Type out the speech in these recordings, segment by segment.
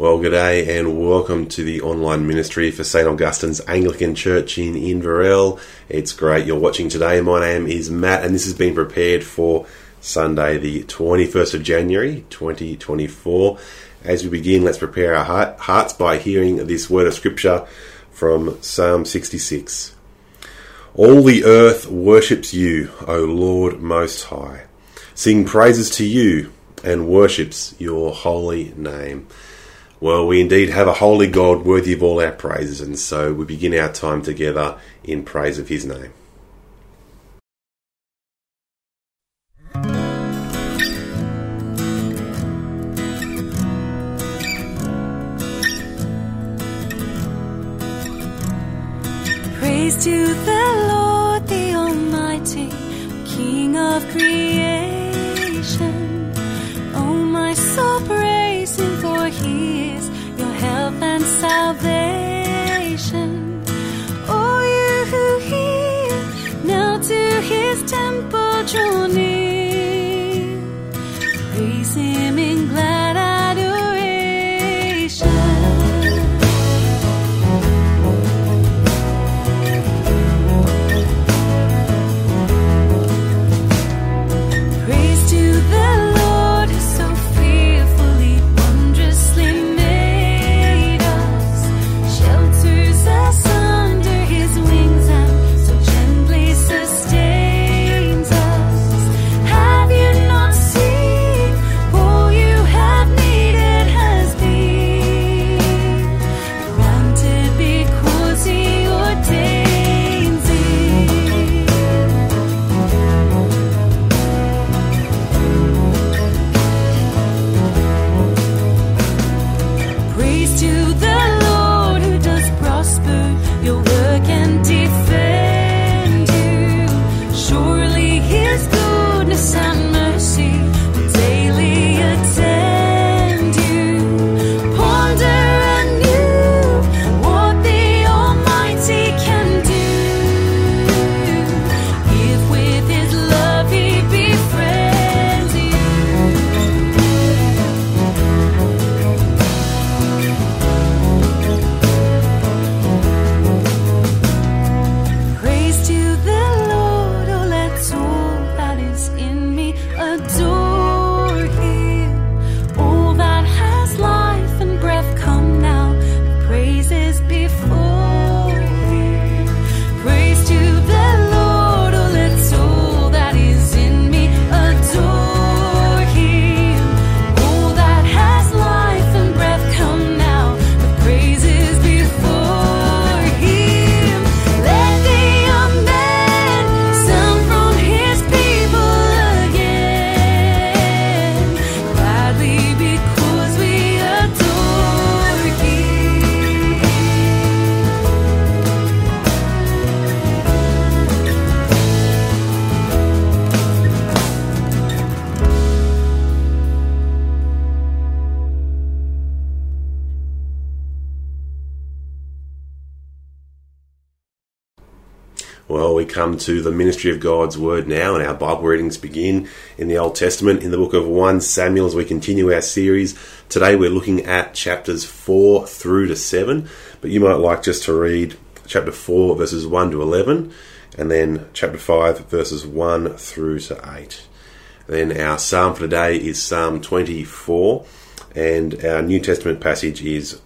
Well, good day and welcome to the online ministry for St. Augustine's Anglican Church in Inverell. It's great you're watching today. My name is Matt and this has been prepared for Sunday, the 21st of January 2024. As we begin, let's prepare our hearts by hearing this word of scripture from Psalm 66. All the earth worships you, O Lord Most High. Sing praises to you and worships your holy name. Well, we indeed have a holy God worthy of all our praises, and so we begin our time together in praise of his name. Praise to the Lord, the Almighty, King of creation. Oh, my soul, temple draw come to the ministry of God's Word now, and our Bible readings begin in the Old Testament in the book of 1 Samuel as we continue our series. Today we're looking at chapters 4 through to 7, but you might like just to read chapter 4, verses 1 to 11, and then chapter 5, verses 1 through to 8. Then our psalm for today is Psalm 24, and our New Testament passage is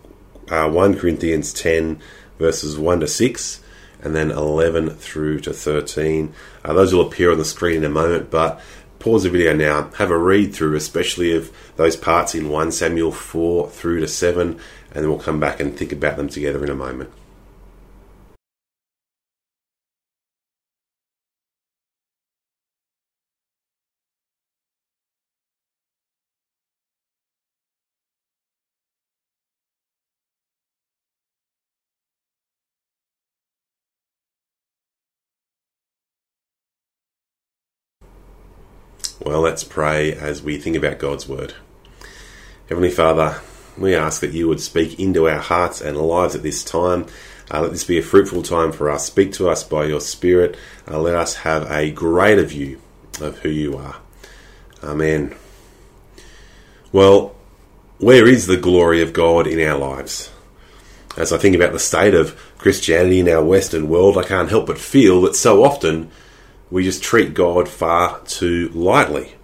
uh, 1 Corinthians 10, verses 1 to 6 and then 11 through to 13. Uh, those will appear on the screen in a moment, but pause the video now, have a read through, especially of those parts in 1 Samuel 4 through to 7, and then we'll come back and think about them together in a moment. Well, let's pray as we think about God's Word. Heavenly Father, we ask that you would speak into our hearts and lives at this time. Uh, let this be a fruitful time for us. Speak to us by your Spirit. Uh, let us have a greater view of who you are. Amen. Well, where is the glory of God in our lives? As I think about the state of Christianity in our Western world, I can't help but feel that so often we just treat God far too lightly.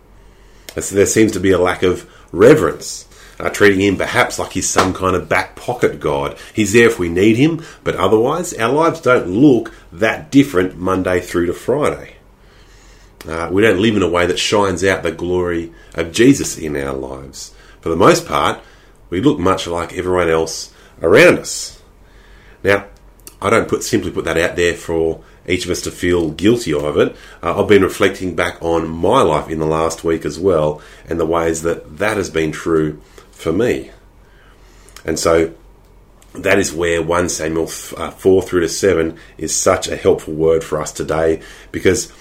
There seems to be a lack of reverence, uh, treating Him perhaps like He's some kind of back pocket God. He's there if we need Him, but otherwise our lives don't look that different Monday through to Friday. Uh, we don't live in a way that shines out the glory of Jesus in our lives. For the most part, we look much like everyone else around us. Now, I don't put simply put that out there for each of us to feel guilty of it. Uh, I've been reflecting back on my life in the last week as well, and the ways that that has been true for me. And so that is where 1 Samuel uh, 4 through to 7 is such a helpful word for us today because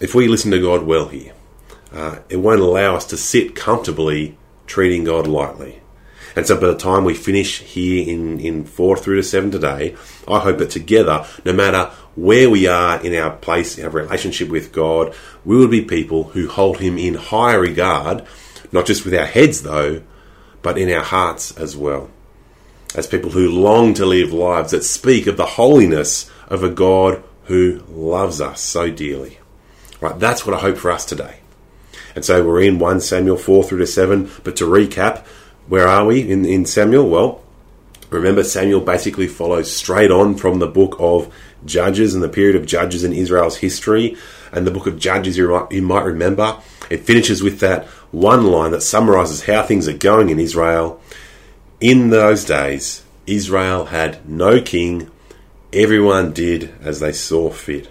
if we listen to God well here, uh, it won't allow us to sit comfortably treating God lightly. And so by the time we finish here in, in 4 through to 7 today, I hope that together, no matter where we are in our place, in our relationship with God, we will be people who hold Him in high regard, not just with our heads though, but in our hearts as well. As people who long to live lives that speak of the holiness of a God who loves us so dearly. Right, that's what I hope for us today. And so we're in 1 Samuel 4 through to 7. But to recap, where are we in, in Samuel? Well, remember, Samuel basically follows straight on from the book of Judges and the period of Judges in Israel's history. And the book of Judges, you might, you might remember, it finishes with that one line that summarizes how things are going in Israel. In those days, Israel had no king, everyone did as they saw fit.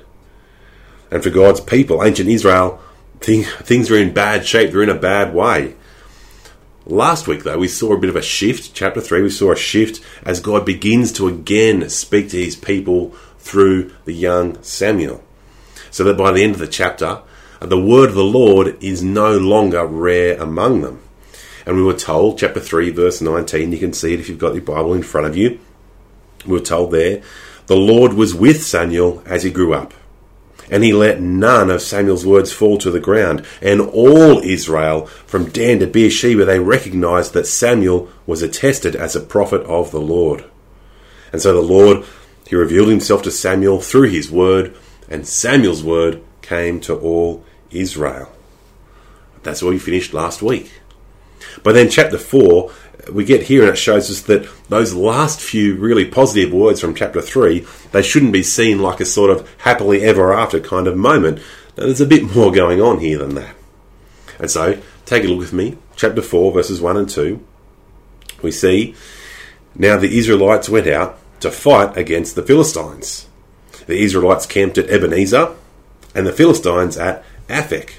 And for God's people, ancient Israel, things are in bad shape, they're in a bad way. Last week, though, we saw a bit of a shift. Chapter 3, we saw a shift as God begins to again speak to his people through the young Samuel. So that by the end of the chapter, the word of the Lord is no longer rare among them. And we were told, chapter 3, verse 19, you can see it if you've got your Bible in front of you. We were told there, the Lord was with Samuel as he grew up and he let none of Samuel's words fall to the ground. And all Israel, from Dan to Beersheba, they recognized that Samuel was attested as a prophet of the Lord. And so the Lord, he revealed himself to Samuel through his word, and Samuel's word came to all Israel. That's where we finished last week. But then, chapter 4, we get here and it shows us that those last few really positive words from chapter 3 they shouldn't be seen like a sort of happily ever after kind of moment now, there's a bit more going on here than that and so take a look with me chapter 4 verses 1 and 2 we see now the israelites went out to fight against the philistines the israelites camped at ebenezer and the philistines at aphek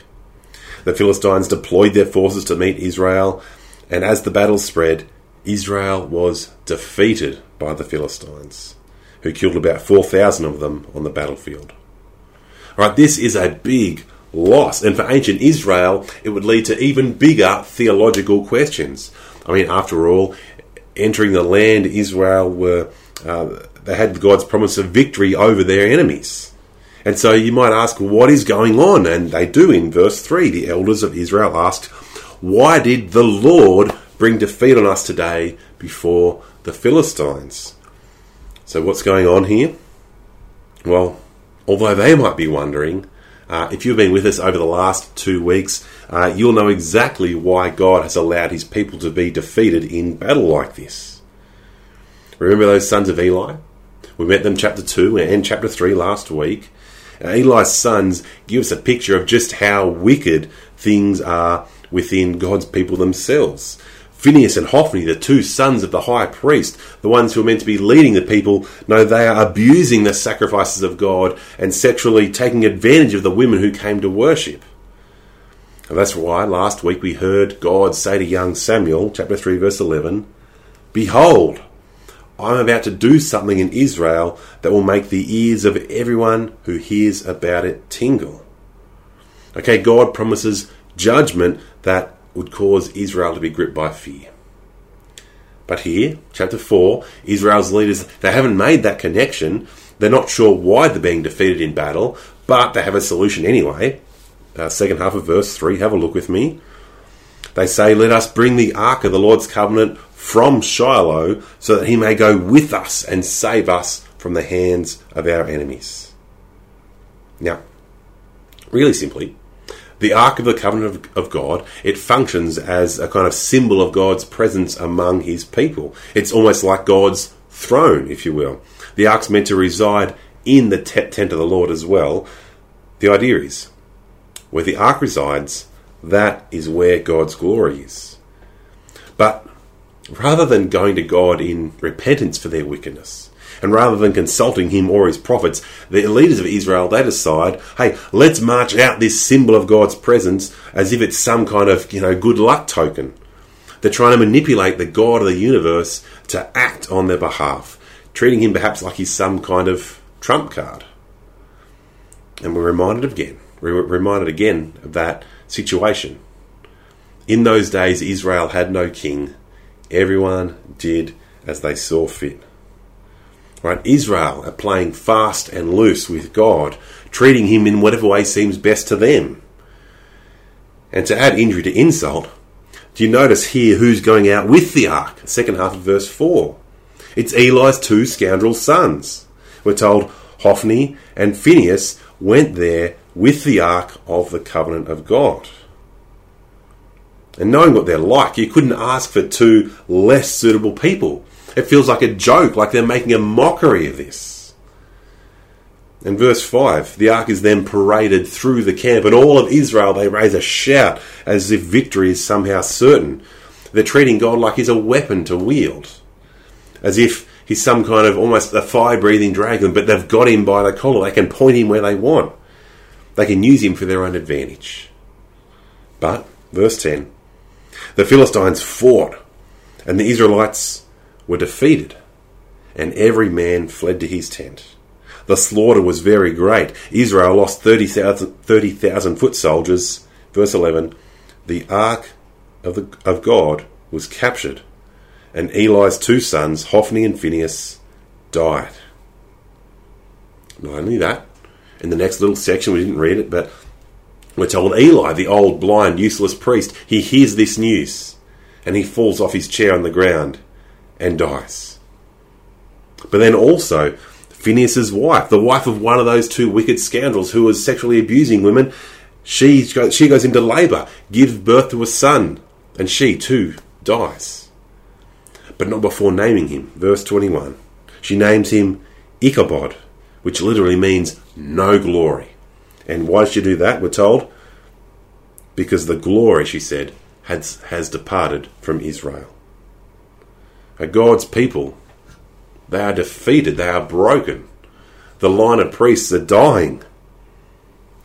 the philistines deployed their forces to meet israel and as the battle spread, Israel was defeated by the Philistines, who killed about 4,000 of them on the battlefield. All right, this is a big loss, and for ancient Israel, it would lead to even bigger theological questions. I mean, after all, entering the land, Israel were uh, they had God's promise of victory over their enemies. And so you might ask, what is going on? And they do in verse 3. The elders of Israel asked, why did the Lord bring defeat on us today before the Philistines? So, what's going on here? Well, although they might be wondering, uh, if you've been with us over the last two weeks, uh, you'll know exactly why God has allowed his people to be defeated in battle like this. Remember those sons of Eli? We met them chapter 2 and chapter 3 last week. Eli's sons give us a picture of just how wicked things are within God's people themselves. Phinehas and Hophni, the two sons of the high priest, the ones who are meant to be leading the people, no, they are abusing the sacrifices of God and sexually taking advantage of the women who came to worship. And that's why last week we heard God say to young Samuel, chapter 3, verse 11, Behold, I'm about to do something in Israel that will make the ears of everyone who hears about it tingle. Okay, God promises judgment that would cause Israel to be gripped by fear. But here, chapter 4, Israel's leaders, they haven't made that connection. They're not sure why they're being defeated in battle, but they have a solution anyway. Uh, second half of verse 3, have a look with me. They say, Let us bring the ark of the Lord's covenant from Shiloh so that he may go with us and save us from the hands of our enemies. Now, really simply, the Ark of the Covenant of, of, God, it functions as a kind of symbol of God's presence among his people. It's almost like God's throne, if you will. The Ark's meant to reside in the tent of the Lord as well. The idea is, where the Ark resides, that is where God's glory is. Rather than going to God in repentance for their wickedness, and rather than consulting him or his prophets, the leaders of Israel, they decide, hey, let's march out this symbol of God's presence as if it's some kind of, you know, good luck token. They're trying to manipulate the God of the universe to act on their behalf, treating him perhaps like he's some kind of trump card. And we're reminded again, we're reminded again of that situation. In those days, Israel had no king. Everyone did as they saw fit. Right? Israel are playing fast and loose with God, treating him in whatever way seems best to them. And to add injury to insult, do you notice here who's going out with the ark? Second half of verse 4. It's Eli's two scoundrel sons. We're told Hophni and Phinehas went there with the ark of the covenant of God. And knowing what they're like, you couldn't ask for two less suitable people. It feels like a joke, like they're making a mockery of this. In verse 5, the ark is then paraded through the camp, and all of Israel they raise a shout as if victory is somehow certain. They're treating God like he's a weapon to wield, as if he's some kind of almost a fire breathing dragon, but they've got him by the collar. They can point him where they want, they can use him for their own advantage. But, verse 10, the Philistines fought, and the Israelites were defeated, and every man fled to his tent. The slaughter was very great. Israel lost 30,000 30, foot soldiers. Verse 11 The ark of, the, of God was captured, and Eli's two sons, Hophni and Phinehas, died. Not only that, in the next little section, we didn't read it, but we're told Eli, the old, blind, useless priest, he hears this news and he falls off his chair on the ground and dies. But then also, Phinehas's wife, the wife of one of those two wicked scoundrels who was sexually abusing women, she goes, she goes into labour, gives birth to a son, and she too dies. But not before naming him. Verse 21. She names him Ichabod, which literally means no glory. And why did she do that? We're told because the glory, she said, has, has departed from Israel are God's people. They are defeated, they are broken. The line of priests are dying.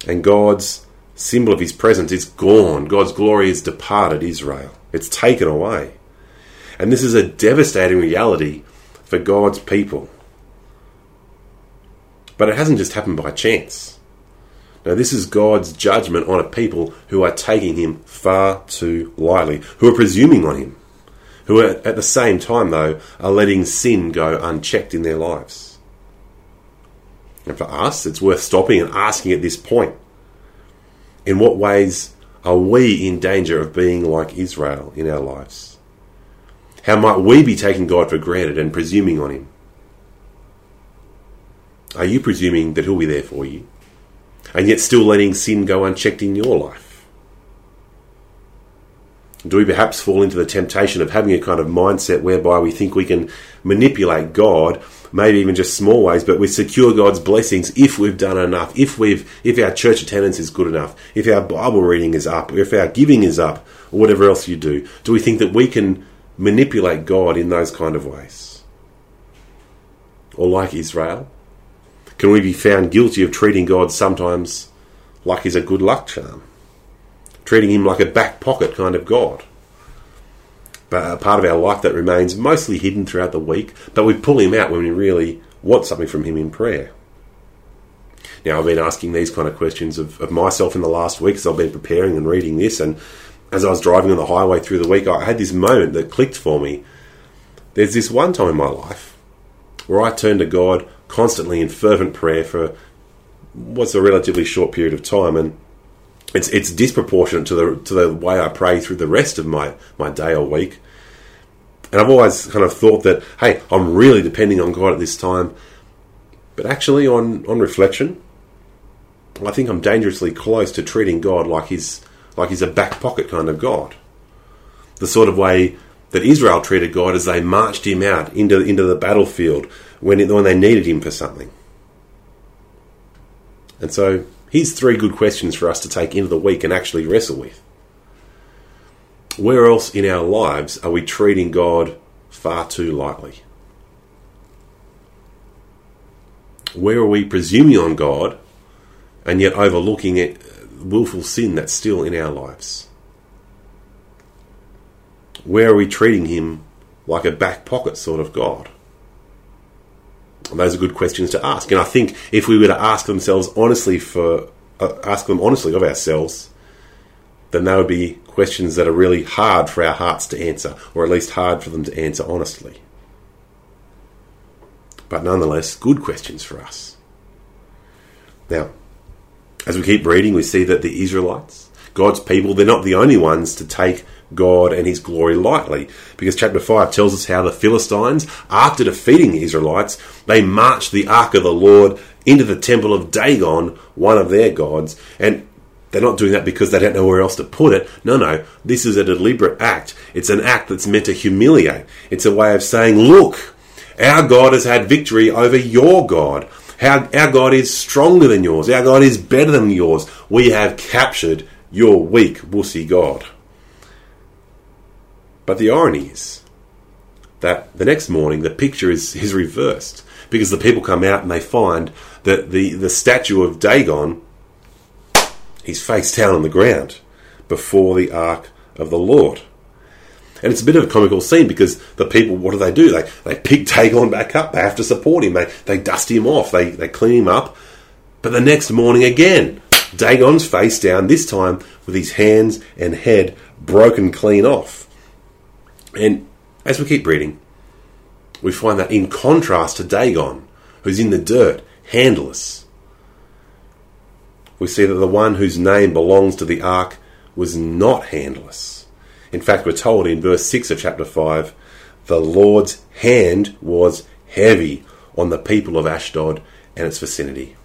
And God's symbol of his presence is gone. God's glory has departed Israel. It's taken away. And this is a devastating reality for God's people. But it hasn't just happened by chance. Now, this is God's judgment on a people who are taking him far too lightly, who are presuming on him who are, at the same time, though, are letting sin go unchecked in their lives. And for us, it's worth stopping and asking at this point in what ways are we in danger of being like Israel in our lives? How might we be taking God for granted and presuming on Him? Are you presuming that He'll be there for you? And yet still letting sin go unchecked in your life? Do we perhaps fall into the temptation of having a kind of mindset whereby we think we can manipulate God, maybe even just small ways, but we secure God's blessings if we've done enough, if we've if our church attendance is good enough, if our Bible reading is up, if our giving is up, or whatever else you do? Do we think that we can manipulate God in those kind of ways? Or like Israel? Can we be found guilty of treating God sometimes like he's a good luck charm? treating him like a back pocket kind of God. But a part of our life that remains mostly hidden throughout the week, but we pull him out when we really want something from him in prayer. Now, I've been asking these kind of questions of, of myself in the last week as I've been preparing and reading this, and as I was driving on the highway through the week, I had this moment that clicked for me. There's this one time in my life where I turned to God constantly in fervent prayer for what's a relatively short period of time, and It's it's disproportionate to the to the way I pray through the rest of my my day or week. And I've always kind of thought that, hey, I'm really depending on God at this time. But actually, on, on reflection, I think I'm dangerously close to treating God like he's like he's a back pocket kind of God. The sort of way that Israel treated God as they marched him out into into the battlefield when it, when they needed him for something. And so, here's three good questions for us to take into the week and actually wrestle with. Where else in our lives are we treating God far too lightly? Where are we presuming on God and yet overlooking it, willful sin that's still in our lives? Where are we treating Him like a back pocket sort of God? Those are good questions to ask. And I think if we were to ask themselves honestly for uh, ask them honestly of ourselves, then they would be questions that are really hard for our hearts to answer, or at least hard for them to answer honestly. But nonetheless, good questions for us. Now, as we keep reading, we see that the Israelites, God's people, they're not the only ones to take God and His glory lightly. Because chapter 5 tells us how the Philistines, after defeating the Israelites, they marched the ark of the Lord into the temple of Dagon, one of their gods, and they're not doing that because they don't know where else to put it. No, no. This is a deliberate act. It's an act that's meant to humiliate. It's a way of saying, look, our God has had victory over your God. Our, our God is stronger than yours. Our God is better than yours. We have captured your weak, wussy God. But the irony is that the next morning the picture is, is reversed because the people come out and they find that the, the statue of Dagon He's face down on the ground before the ark of the Lord. And it's a bit of a comical scene because the people, what do they do? They, they pick Dagon back up. They have to support him. They, they dust him off. They, they clean him up. But the next morning again, Dagon's face down, this time with his hands and head broken clean off. And as we keep reading, we find that in contrast to Dagon, who's in the dirt, handless, we see that the one whose name belongs to the ark was not handless. In fact, we're told in verse 6 of chapter 5 the Lord's hand was heavy on the people of Ashdod and its vicinity.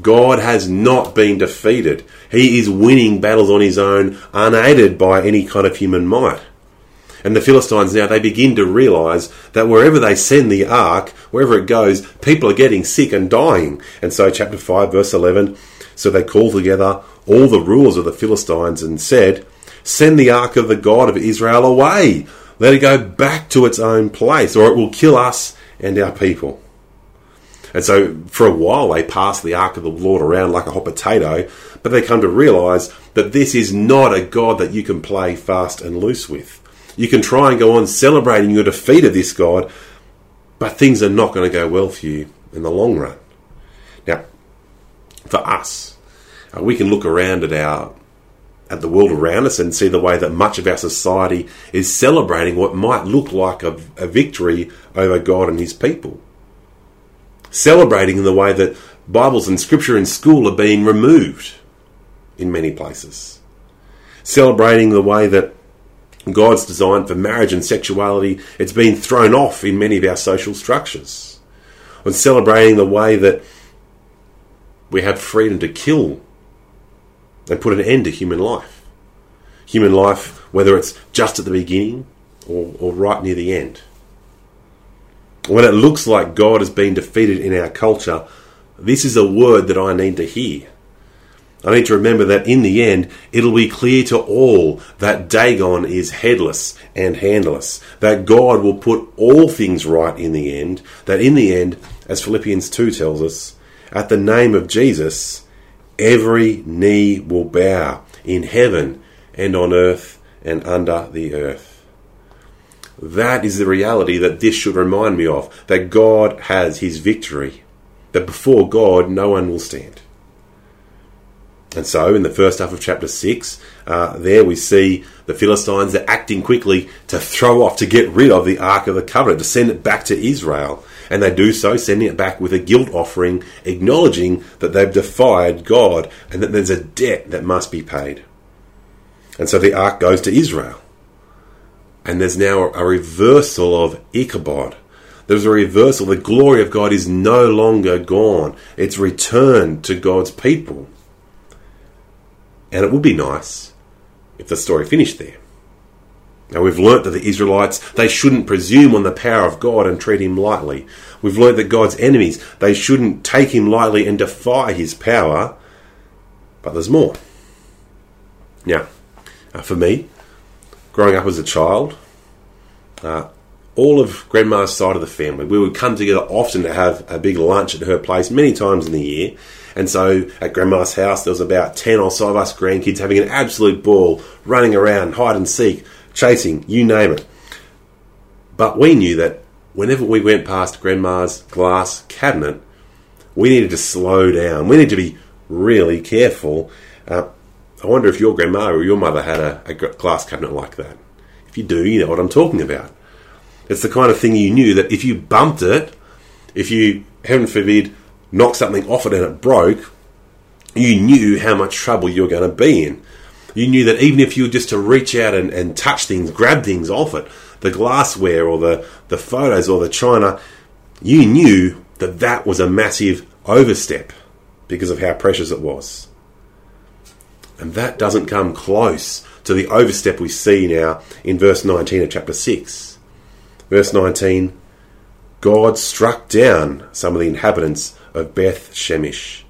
God has not been defeated. He is winning battles on his own, unaided by any kind of human might. And the Philistines now, they begin to realize that wherever they send the ark, wherever it goes, people are getting sick and dying. And so, chapter 5, verse 11 so they called together all the rulers of the Philistines and said, Send the ark of the God of Israel away. Let it go back to its own place, or it will kill us and our people. And so, for a while, they pass the ark of the Lord around like a hot potato, but they come to realize that this is not a God that you can play fast and loose with. You can try and go on celebrating your defeat of this God, but things are not going to go well for you in the long run. Now, for us, uh, we can look around at our at the world around us and see the way that much of our society is celebrating what might look like a, a victory over God and His people. Celebrating in the way that Bibles and Scripture in school are being removed in many places. Celebrating the way that God's design for marriage and sexuality, it's been thrown off in many of our social structures. On celebrating the way that we have freedom to kill and put an end to human life. Human life, whether it's just at the beginning or, or right near the end. When it looks like God has been defeated in our culture, this is a word that I need to hear. I need to remember that in the end, it'll be clear to all that Dagon is headless and handless, that God will put all things right in the end, that in the end, as Philippians 2 tells us, at the name of Jesus, every knee will bow in heaven and on earth and under the earth. That is the reality that this should remind me of that God has his victory, that before God no one will stand. And so, in the first half of chapter 6, uh, there we see the Philistines are acting quickly to throw off, to get rid of the Ark of the Covenant, to send it back to Israel. And they do so, sending it back with a guilt offering, acknowledging that they've defied God and that there's a debt that must be paid. And so the ark goes to Israel. And there's now a reversal of Ichabod. There's a reversal. The glory of God is no longer gone, it's returned to God's people. And it would be nice if the story finished there. Now we've learnt that the Israelites, they shouldn't presume on the power of God and treat him lightly. We've learnt that God's enemies, they shouldn't take him lightly and defy his power. But there's more. Now, uh, for me, growing up as a child, uh, all of Grandma's side of the family, we would come together often to have a big lunch at her place many times in the year. And so at Grandma's house, there was about 10 or so of us grandkids having an absolute ball, running around, hide and seek, chasing, you name it. But we knew that whenever we went past Grandma's glass cabinet, we needed to slow down. We needed to be really careful. Uh, I wonder if your grandma or your mother had a, a glass cabinet like that. If you do, you know what I'm talking about. It's the kind of thing you knew that if you bumped it, if you, heaven forbid, knocked something off it and it broke, you knew how much trouble you were going to be in. You knew that even if you were just to reach out and, and touch things, grab things off it, the glassware or the, the photos or the china, you knew that that was a massive overstep because of how precious it was. And that doesn't come close to the overstep we see now in verse 19 of chapter 6. Verse 19 God struck down some of the inhabitants of Beth Shemesh,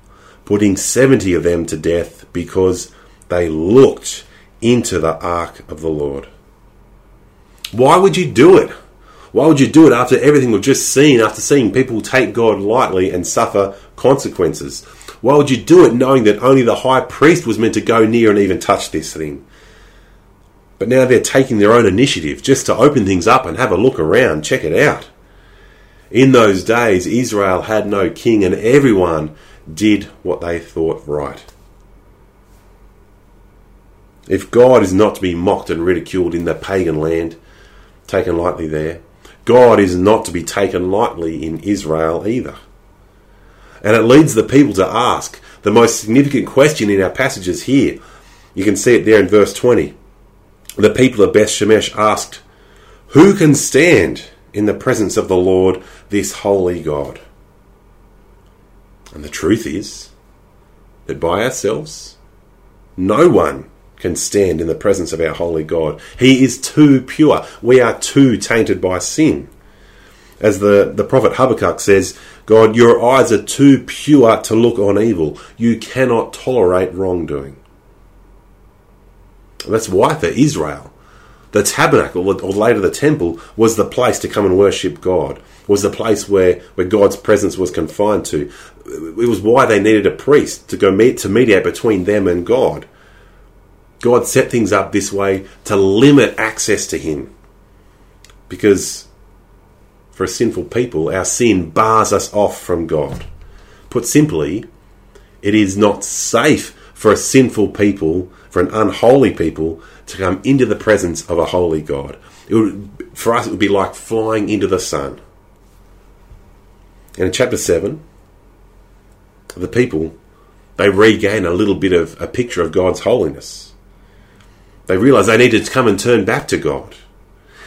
putting 70 of them to death because they looked into the ark of the Lord. Why would you do it? Why would you do it after everything we've just seen, after seeing people take God lightly and suffer consequences? Why would you do it knowing that only the high priest was meant to go near and even touch this thing? But now they're taking their own initiative just to open things up and have a look around, check it out. In those days, Israel had no king and everyone did what they thought right. If God is not to be mocked and ridiculed in the pagan land, taken lightly there, God is not to be taken lightly in Israel either. And it leads the people to ask the most significant question in our passages here. You can see it there in verse 20. The people of Beth Shemesh asked, Who can stand in the presence of the Lord, this holy God? And the truth is that by ourselves, no one can stand in the presence of our holy God. He is too pure. We are too tainted by sin. As the, the prophet Habakkuk says, God, your eyes are too pure to look on evil. You cannot tolerate wrongdoing. That's why for Israel, the tabernacle, or later the temple, was the place to come and worship God, was the place where, where God's presence was confined to. It was why they needed a priest to go meet to mediate between them and God. God set things up this way to limit access to Him. Because for a sinful people, our sin bars us off from God. Put simply, it is not safe for a sinful people, for an unholy people, to come into the presence of a holy God. It would, for us, it would be like flying into the sun. And in chapter 7, the people, they regain a little bit of a picture of God's holiness. They realize they need to come and turn back to God.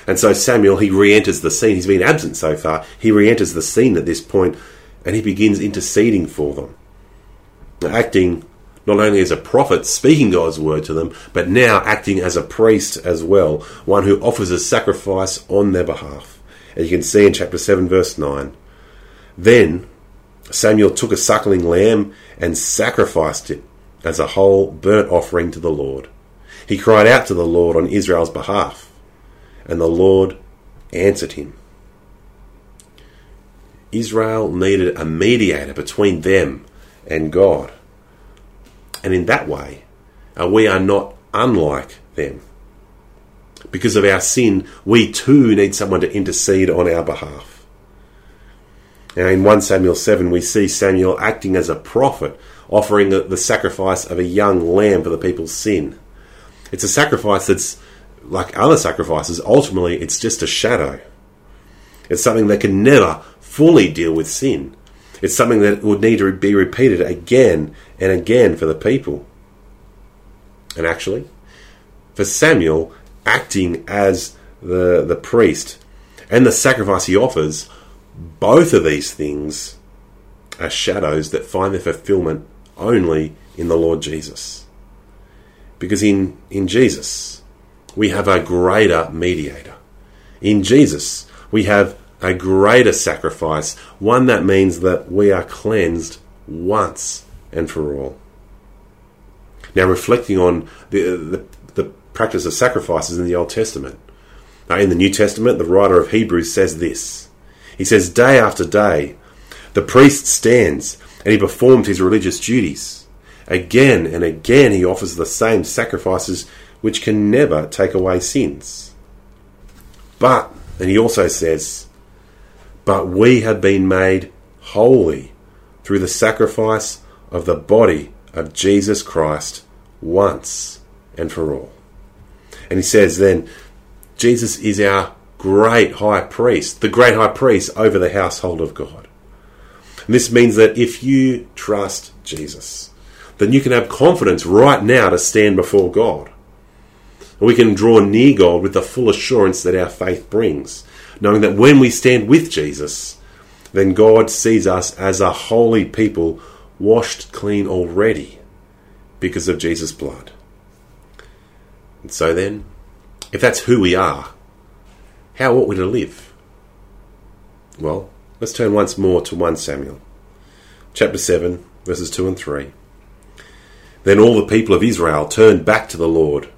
And so Samuel, he re enters the scene. He's been absent so far. He re enters the scene at this point and he begins interceding for them. Acting not only as a prophet, speaking God's word to them, but now acting as a priest as well, one who offers a sacrifice on their behalf. As you can see in chapter 7, verse 9. Then Samuel took a suckling lamb and sacrificed it as a whole burnt offering to the Lord. He cried out to the Lord on Israel's behalf, and the Lord answered him. Israel needed a mediator between them and God. And in that way, uh, we are not unlike them. Because of our sin, we too need someone to intercede on our behalf. Now, in 1 Samuel 7, we see Samuel acting as a prophet, offering the, the sacrifice of a young lamb for the people's sin. It's a sacrifice that's like other sacrifices, ultimately, it's just a shadow. It's something that can never fully deal with sin. It's something that would need to be repeated again and again for the people. And actually, for Samuel, acting as the, the priest and the sacrifice he offers, both of these things are shadows that find their fulfillment only in the Lord Jesus. Because in, in Jesus, we have a greater mediator. In Jesus, we have a greater sacrifice, one that means that we are cleansed once and for all. Now, reflecting on the, the, the practice of sacrifices in the Old Testament. Now, in the New Testament, the writer of Hebrews says this He says, Day after day, the priest stands and he performs his religious duties. Again and again, he offers the same sacrifices which can never take away sins. But, and he also says, but we have been made holy through the sacrifice of the body of Jesus Christ once and for all. And he says then, Jesus is our great high priest, the great high priest over the household of God. And this means that if you trust Jesus, then you can have confidence right now to stand before God. And we can draw near God with the full assurance that our faith brings, knowing that when we stand with Jesus, then God sees us as a holy people washed clean already because of Jesus' blood. And so then, if that's who we are, how ought we to live? Well, let's turn once more to 1 Samuel, chapter 7, verses 2 and 3. Then all the people of Israel turned back to the Lord.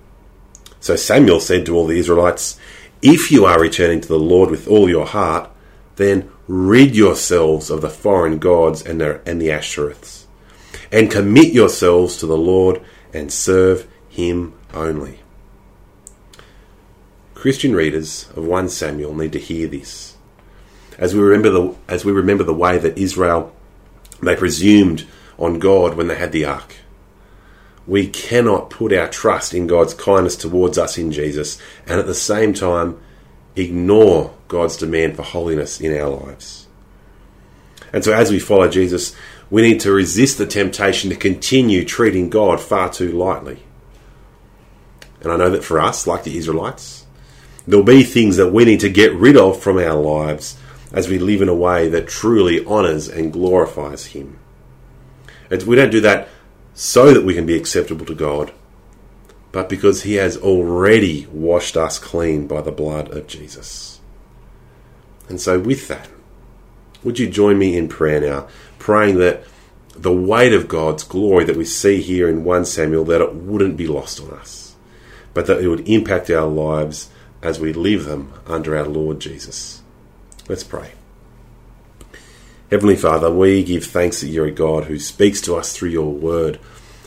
So Samuel said to all the Israelites, If you are returning to the Lord with all your heart, then rid yourselves of the foreign gods and the, and the and commit yourselves to the Lord and serve him only. Christian readers of 1 Samuel need to hear this. As we remember the as we remember the way that Israel they presumed on God when they had the ark. We cannot put our trust in God's kindness towards us in Jesus and at the same time ignore God's demand for holiness in our lives. And so as we follow Jesus, we need to resist the temptation to continue treating God far too lightly. And I know that for us, like the Israelites, there'll be things that we need to get rid of from our lives as we live in a way that truly honours and glorifies Him. And we don't do that so that we can be acceptable to God, but because He has already washed us clean by the blood of Jesus. And so, with that, would you join me in prayer now, praying that the weight of God's glory that we see here in 1 Samuel, that it wouldn't be lost on us, but that it would impact our lives as we live them under our Lord Jesus. Let's pray. Heavenly Father, we give thanks that you're a God who speaks to us through your word.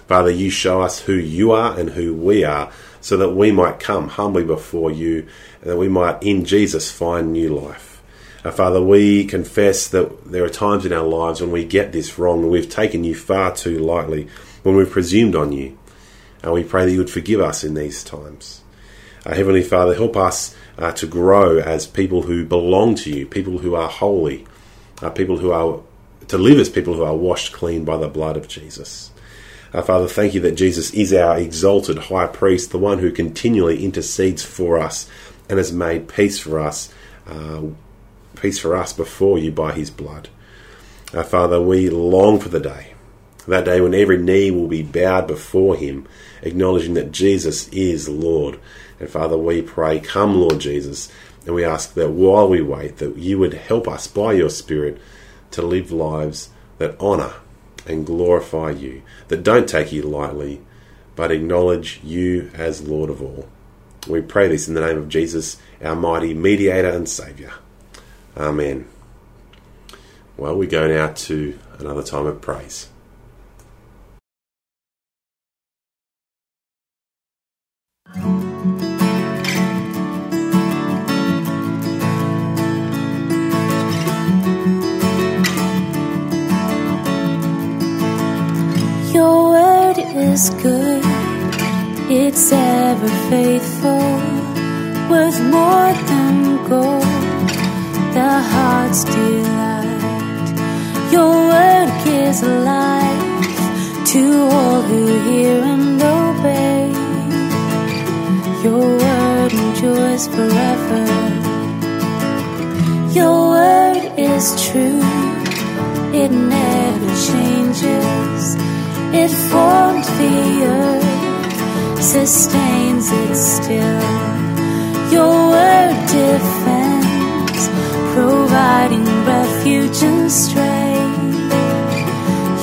Father, you show us who you are and who we are so that we might come humbly before you and that we might in Jesus find new life. Uh, Father, we confess that there are times in our lives when we get this wrong and we've taken you far too lightly, when we've presumed on you. And we pray that you would forgive us in these times. Uh, Heavenly Father, help us uh, to grow as people who belong to you, people who are holy, uh, people who are to live as people who are washed clean by the blood of Jesus. Uh, Father, thank you that Jesus is our exalted high priest, the one who continually intercedes for us and has made peace for us, uh, peace for us before you by his blood. Uh, Father, we long for the day, that day when every knee will be bowed before him, acknowledging that Jesus is Lord. And Father, we pray, come, Lord Jesus, and we ask that while we wait, that you would help us by your Spirit to live lives that honour and glorify you, that don't take you lightly, but acknowledge you as Lord of all. We pray this in the name of Jesus, our mighty mediator and Saviour. Amen. Well, we go now to another time of praise. Your is good, it's ever faithful, worth more than gold, the heart's delight. Your word gives life to all who hear and obey. Your word endures forever. Your word is true, it never changes. It formed the earth, sustains it still. Your word defends, providing refuge and strength.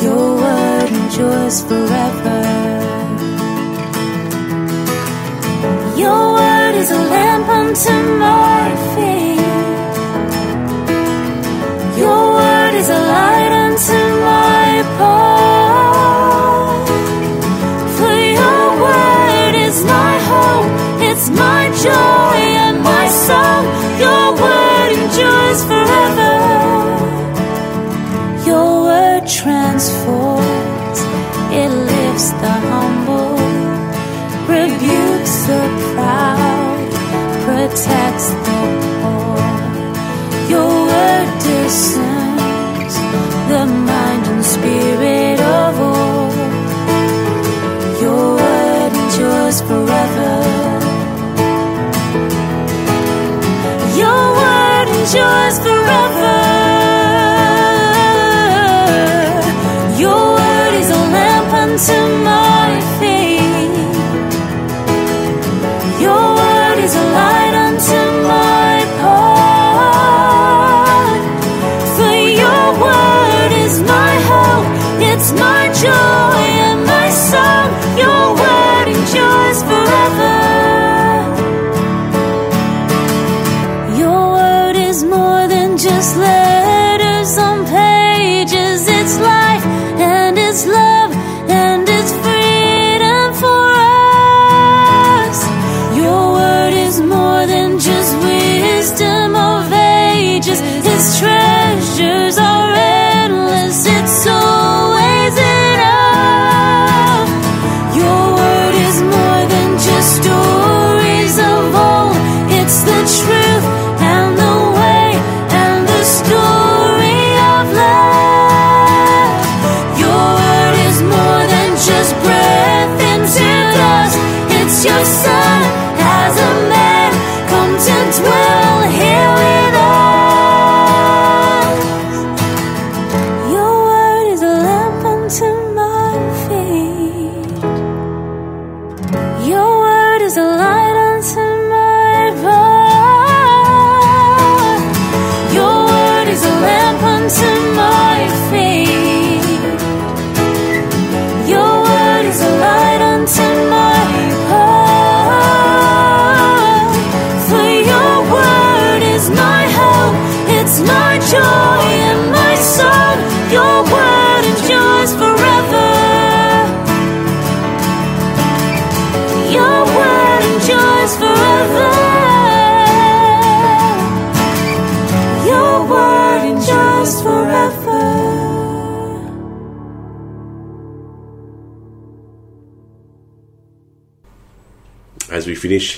Your word endures forever. Your word is a lamp unto my feet. Your word is a light unto my path. It's my joy and my song. Your word endures forever. Your word transforms, it lifts the humble, rebukes the proud, protects the poor. Your word discerns forever.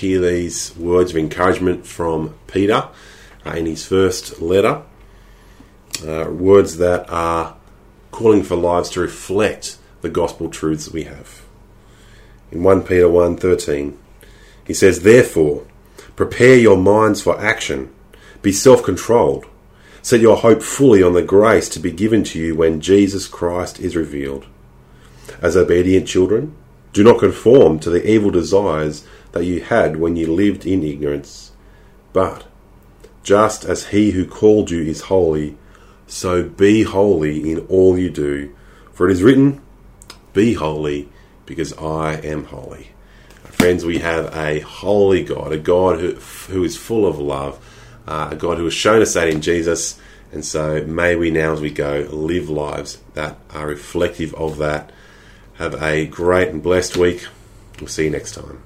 Hear these words of encouragement from Peter uh, in his first letter. Uh, words that are calling for lives to reflect the gospel truths we have. In 1 Peter 1:13, he says, "Therefore, prepare your minds for action. Be self-controlled. Set your hope fully on the grace to be given to you when Jesus Christ is revealed. As obedient children, do not conform to the evil desires that you had when you lived in ignorance. But, just as he who called you is holy, so be holy in all you do. For it is written, Be holy, because I am holy. Friends, we have a holy God, a God who, who is full of love, uh, a God who has shown us that in Jesus. And so may we now, as we go, live lives that are reflective of that. Have a great and blessed week. We'll see you next time.